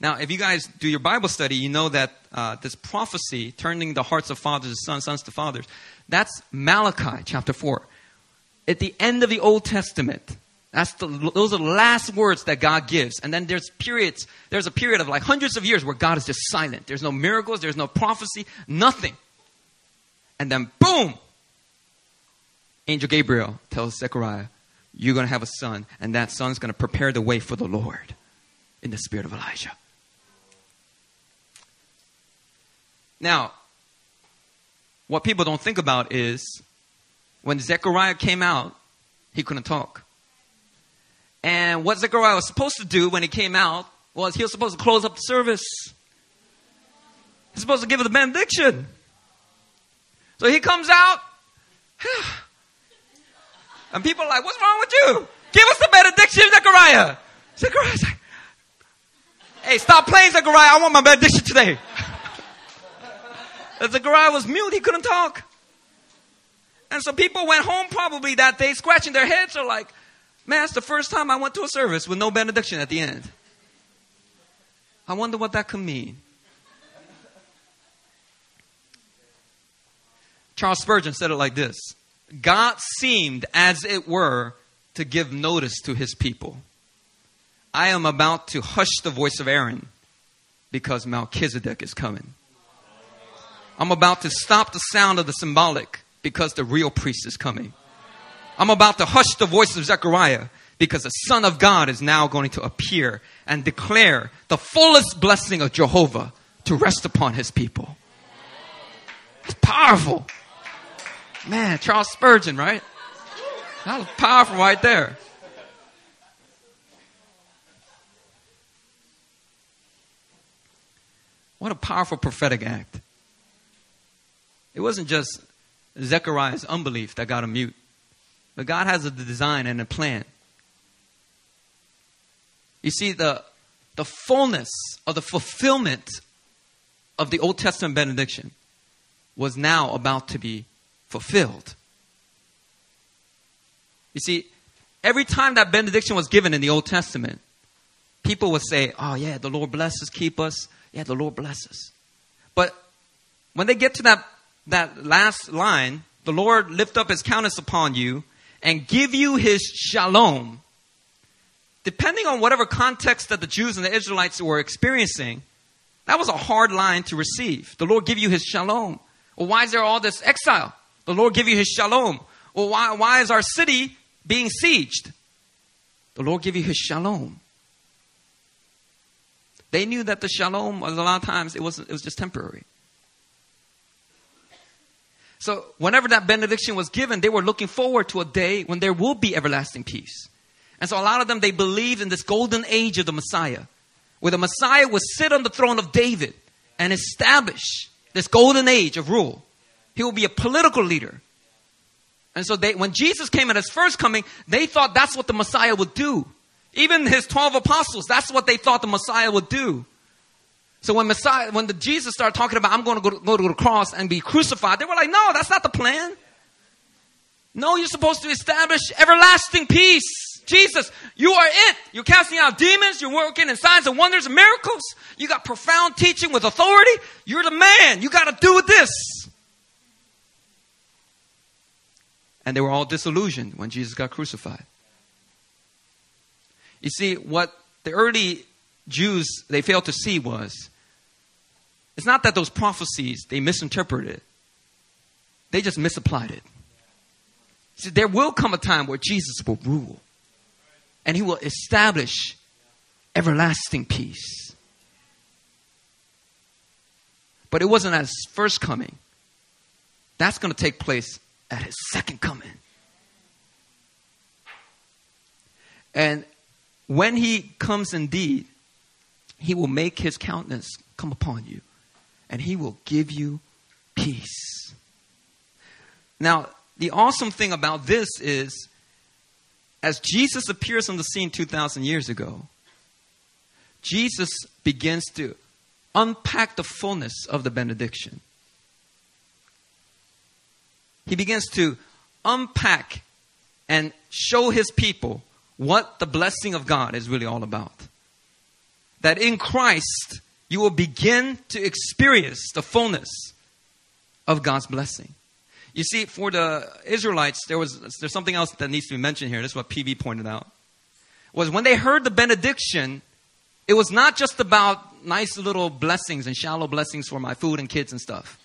Now, if you guys do your Bible study, you know that uh, this prophecy, turning the hearts of fathers to sons, sons to fathers, that's Malachi chapter 4. At the end of the Old Testament, that's the, those are the last words that God gives. And then there's periods, there's a period of like hundreds of years where God is just silent. There's no miracles, there's no prophecy, nothing. And then boom! Angel Gabriel tells Zechariah, You're going to have a son, and that son's going to prepare the way for the Lord in the spirit of Elijah. Now, what people don't think about is when Zechariah came out, he couldn't talk. And what Zechariah was supposed to do when he came out was he was supposed to close up the service. He's supposed to give the benediction. So he comes out, and people are like, What's wrong with you? Give us the benediction, Zechariah. Zechariah's like, Hey, stop playing, Zechariah. I want my benediction today. And Zechariah was mute, he couldn't talk. And so people went home probably that day scratching their heads or like, Man, it's the first time I went to a service with no benediction at the end. I wonder what that could mean. Charles Spurgeon said it like this God seemed, as it were, to give notice to his people. I am about to hush the voice of Aaron because Melchizedek is coming. I'm about to stop the sound of the symbolic because the real priest is coming. I'm about to hush the voice of Zechariah because the Son of God is now going to appear and declare the fullest blessing of Jehovah to rest upon his people. It's powerful. Man, Charles Spurgeon, right? That was powerful right there. What a powerful prophetic act. It wasn't just Zechariah's unbelief that got him mute. But God has a design and a plan. You see, the, the fullness of the fulfillment of the Old Testament benediction was now about to be fulfilled. You see, every time that benediction was given in the Old Testament, people would say, Oh, yeah, the Lord bless us, keep us. Yeah, the Lord bless us. But when they get to that, that last line, the Lord lift up his countenance upon you and give you his shalom, depending on whatever context that the Jews and the Israelites were experiencing, that was a hard line to receive. The Lord give you his shalom. Well, why is there all this exile? The Lord give you his shalom. Well, why, why is our city being sieged? The Lord give you his shalom. They knew that the shalom was a lot of times it was it was just temporary. So whenever that benediction was given, they were looking forward to a day when there will be everlasting peace. And so a lot of them they believed in this golden age of the Messiah, where the Messiah would sit on the throne of David and establish this golden age of rule. He will be a political leader. And so they, when Jesus came at his first coming, they thought that's what the Messiah would do. Even his 12 apostles, that's what they thought the Messiah would do. So when Messiah, when the Jesus started talking about, I'm going to go, go to the cross and be crucified, they were like, no, that's not the plan. No, you're supposed to establish everlasting peace. Jesus, you are it. You're casting out demons. You're working in signs and wonders and miracles. You got profound teaching with authority. You're the man. You got to do this. And they were all disillusioned when Jesus got crucified. You see, what the early Jews they failed to see was it's not that those prophecies they misinterpreted. it, They just misapplied it. See, there will come a time where Jesus will rule and he will establish everlasting peace. But it wasn't at his first coming. That's going to take place at his second coming. And when he comes indeed, he will make his countenance come upon you and he will give you peace. Now, the awesome thing about this is as Jesus appears on the scene 2,000 years ago, Jesus begins to unpack the fullness of the benediction. He begins to unpack and show his people what the blessing of God is really all about. That in Christ, you will begin to experience the fullness of God's blessing. You see, for the Israelites, there was there's something else that needs to be mentioned here. This is what PB pointed out. Was when they heard the benediction, it was not just about nice little blessings and shallow blessings for my food and kids and stuff.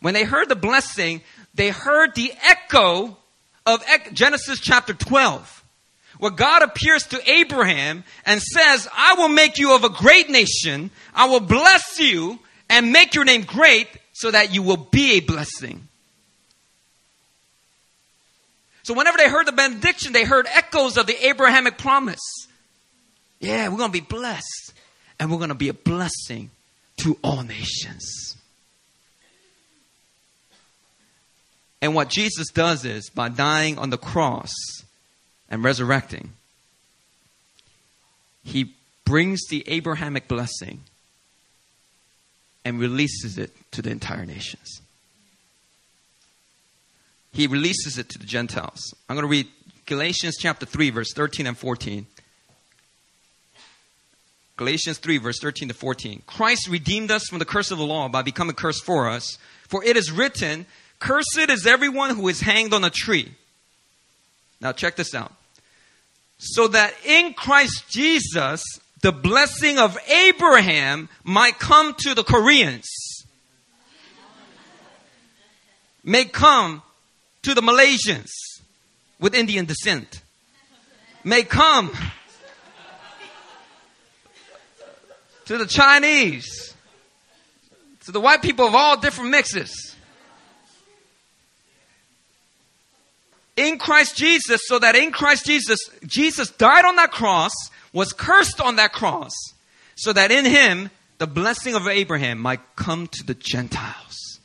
When they heard the blessing, they heard the echo of Genesis chapter 12, where God appears to Abraham and says, I will make you of a great nation. I will bless you and make your name great so that you will be a blessing. So whenever they heard the benediction, they heard echoes of the Abrahamic promise. Yeah, we're going to be blessed. And we're going to be a blessing to all nations. And what Jesus does is, by dying on the cross and resurrecting, he brings the Abrahamic blessing and releases it to the entire nations he releases it to the Gentiles. I'm going to read Galatians chapter 3, verse 13 and 14. Galatians 3, verse 13 to 14. Christ redeemed us from the curse of the law by becoming curse for us. For it is written, Cursed is everyone who is hanged on a tree. Now, check this out. So that in Christ Jesus, the blessing of Abraham might come to the Koreans, may come to the Malaysians with Indian descent may come to the Chinese, to the white people of all different mixes. In Christ Jesus, so that in Christ Jesus, Jesus died on that cross, was cursed on that cross, so that in him the blessing of Abraham might come to the Gentiles.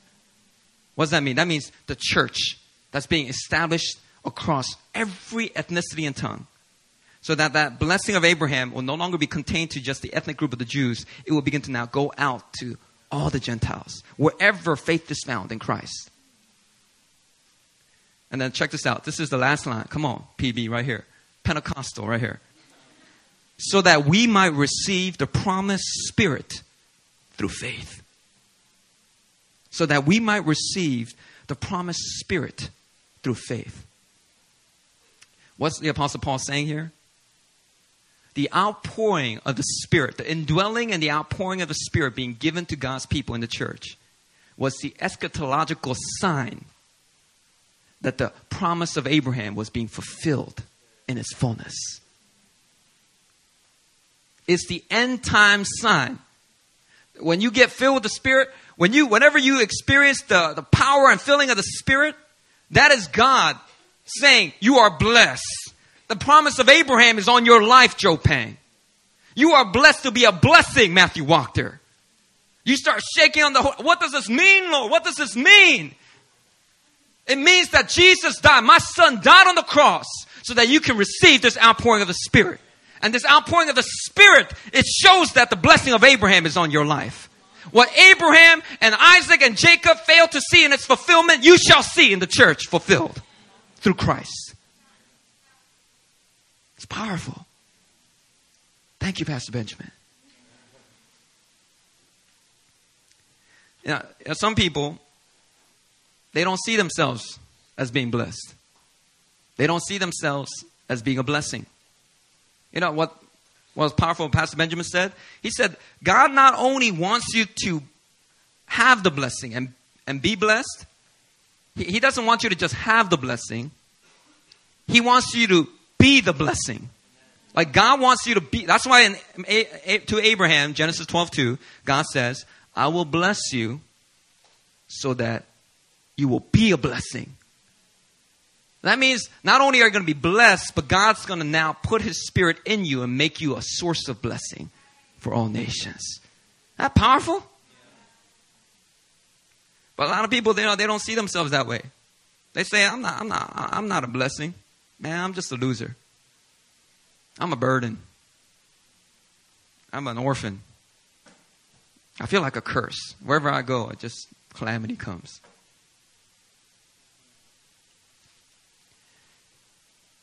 What does that mean? That means the church that's being established across every ethnicity and tongue. So that that blessing of Abraham will no longer be contained to just the ethnic group of the Jews. It will begin to now go out to all the Gentiles, wherever faith is found in Christ. And then check this out. This is the last line. Come on, PB, right here. Pentecostal, right here. So that we might receive the promised Spirit through faith. So that we might receive the promised Spirit through faith. What's the Apostle Paul saying here? The outpouring of the Spirit, the indwelling and the outpouring of the Spirit being given to God's people in the church was the eschatological sign that the promise of Abraham was being fulfilled in its fullness. It's the end time sign. When you get filled with the Spirit, when you, whenever you experience the, the power and filling of the Spirit, that is God saying, You are blessed. The promise of Abraham is on your life, Joe Pang. You are blessed to be a blessing, Matthew Wachter. You start shaking on the, what does this mean, Lord? What does this mean? It means that Jesus died. My son died on the cross so that you can receive this outpouring of the Spirit. And this outpouring of the Spirit, it shows that the blessing of Abraham is on your life. What Abraham and Isaac and Jacob failed to see in its fulfillment, you shall see in the church fulfilled through Christ. It's powerful. Thank you, Pastor Benjamin. Know, some people, they don't see themselves as being blessed. They don't see themselves as being a blessing. You know what, was powerful Pastor Benjamin said? He said, God not only wants you to have the blessing and, and be blessed, he, he doesn't want you to just have the blessing. He wants you to be the blessing. Like God wants you to be. That's why in, to Abraham, Genesis 12, 2, God says, I will bless you so that you will be a blessing. That means not only are you going to be blessed, but God's going to now put His Spirit in you and make you a source of blessing for all nations. That powerful? But a lot of people, they, know, they don't see themselves that way. They say, I'm not, I'm, not, I'm not a blessing. Man, I'm just a loser. I'm a burden. I'm an orphan. I feel like a curse. Wherever I go, it just calamity comes.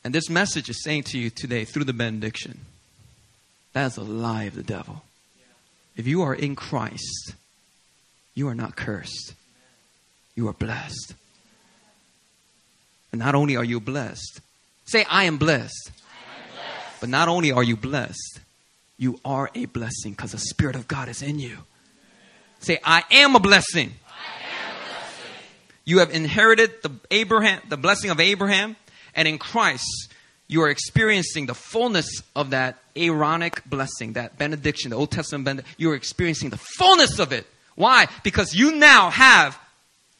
And this message is saying to you today through the benediction that is a lie of the devil. If you are in Christ, you are not cursed, you are blessed. And not only are you blessed, say, I am blessed. I am blessed. But not only are you blessed, you are a blessing because the Spirit of God is in you. Say, I am a blessing. Am a blessing. You have inherited the Abraham, the blessing of Abraham, and in Christ, you are experiencing the fullness of that Aaronic blessing, that benediction, the Old Testament benediction. You are experiencing the fullness of it. Why? Because you now have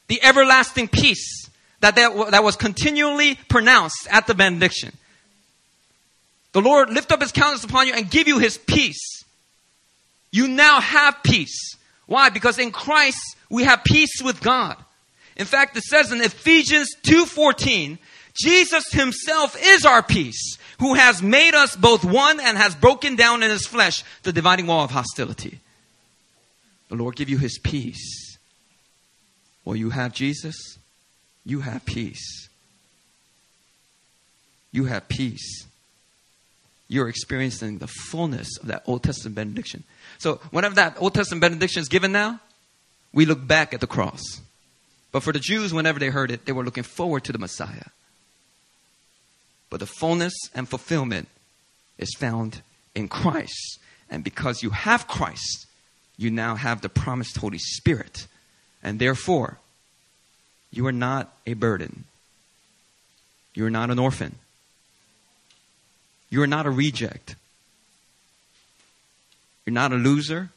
the everlasting peace that, that, that was continually pronounced at the benediction. The Lord lift up his countenance upon you and give you his peace. You now have peace. Why? Because in Christ we have peace with God. In fact, it says in Ephesians 2:14, Jesus himself is our peace, who has made us both one and has broken down in his flesh the dividing wall of hostility. The Lord give you his peace. Well, you have Jesus, you have peace. You have peace. You're experiencing the fullness of that Old Testament benediction. So whenever that Old Testament benediction is given now, we look back at the cross. But for the Jews, whenever they heard it, they were looking forward to the Messiah. But the fullness and fulfillment is found in Christ. And because you have Christ, you now have the promised Holy Spirit. And therefore, you are not a burden. You are not an orphan. You are not a reject. You're not a loser.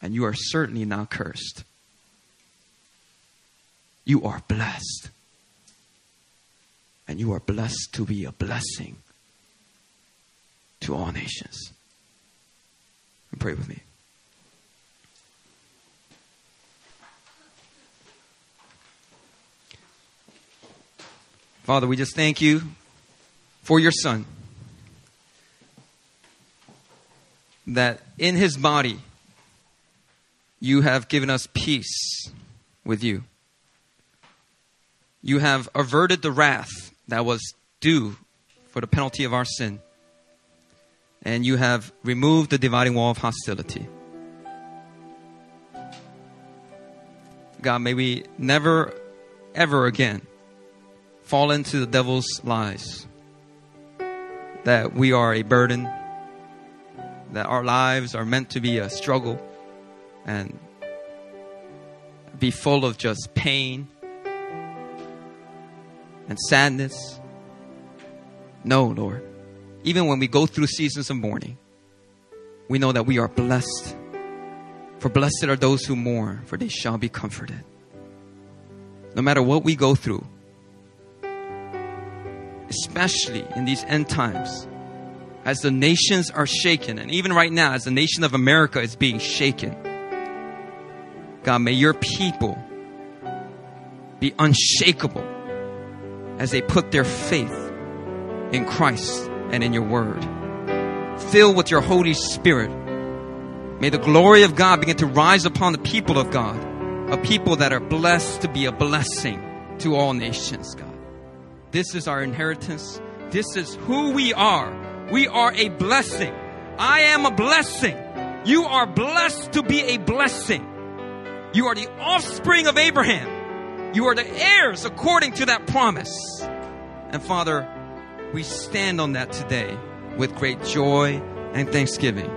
And you are certainly not cursed. You are blessed. And you are blessed to be a blessing to all nations. And pray with me. Father, we just thank you for your Son. that in his body you have given us peace with you. You have averted the wrath that was due for the penalty of our sin. And you have removed the dividing wall of hostility. God, may we never, ever again fall into the devil's lies that we are a burden that our lives are meant to be a struggle and be full of just pain and sadness. No, Lord. Even when we go through seasons of mourning, we know that we are blessed. For blessed are those who mourn, for they shall be comforted. No matter what we go through, especially in these end times, as the nations are shaken, and even right now, as the nation of America is being shaken, God, may your people be unshakable as they put their faith in Christ and in your word. Filled with your Holy Spirit, may the glory of God begin to rise upon the people of God, a people that are blessed to be a blessing to all nations, God. This is our inheritance. This is who we are. We are a blessing. I am a blessing. You are blessed to be a blessing. You are the offspring of Abraham. You are the heirs according to that promise. And Father, we stand on that today with great joy and thanksgiving.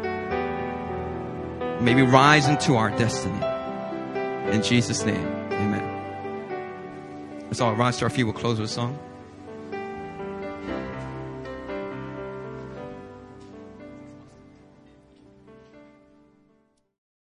May we rise into our destiny. In Jesus' name, amen. Let's all rise to our feet. We'll close with a song.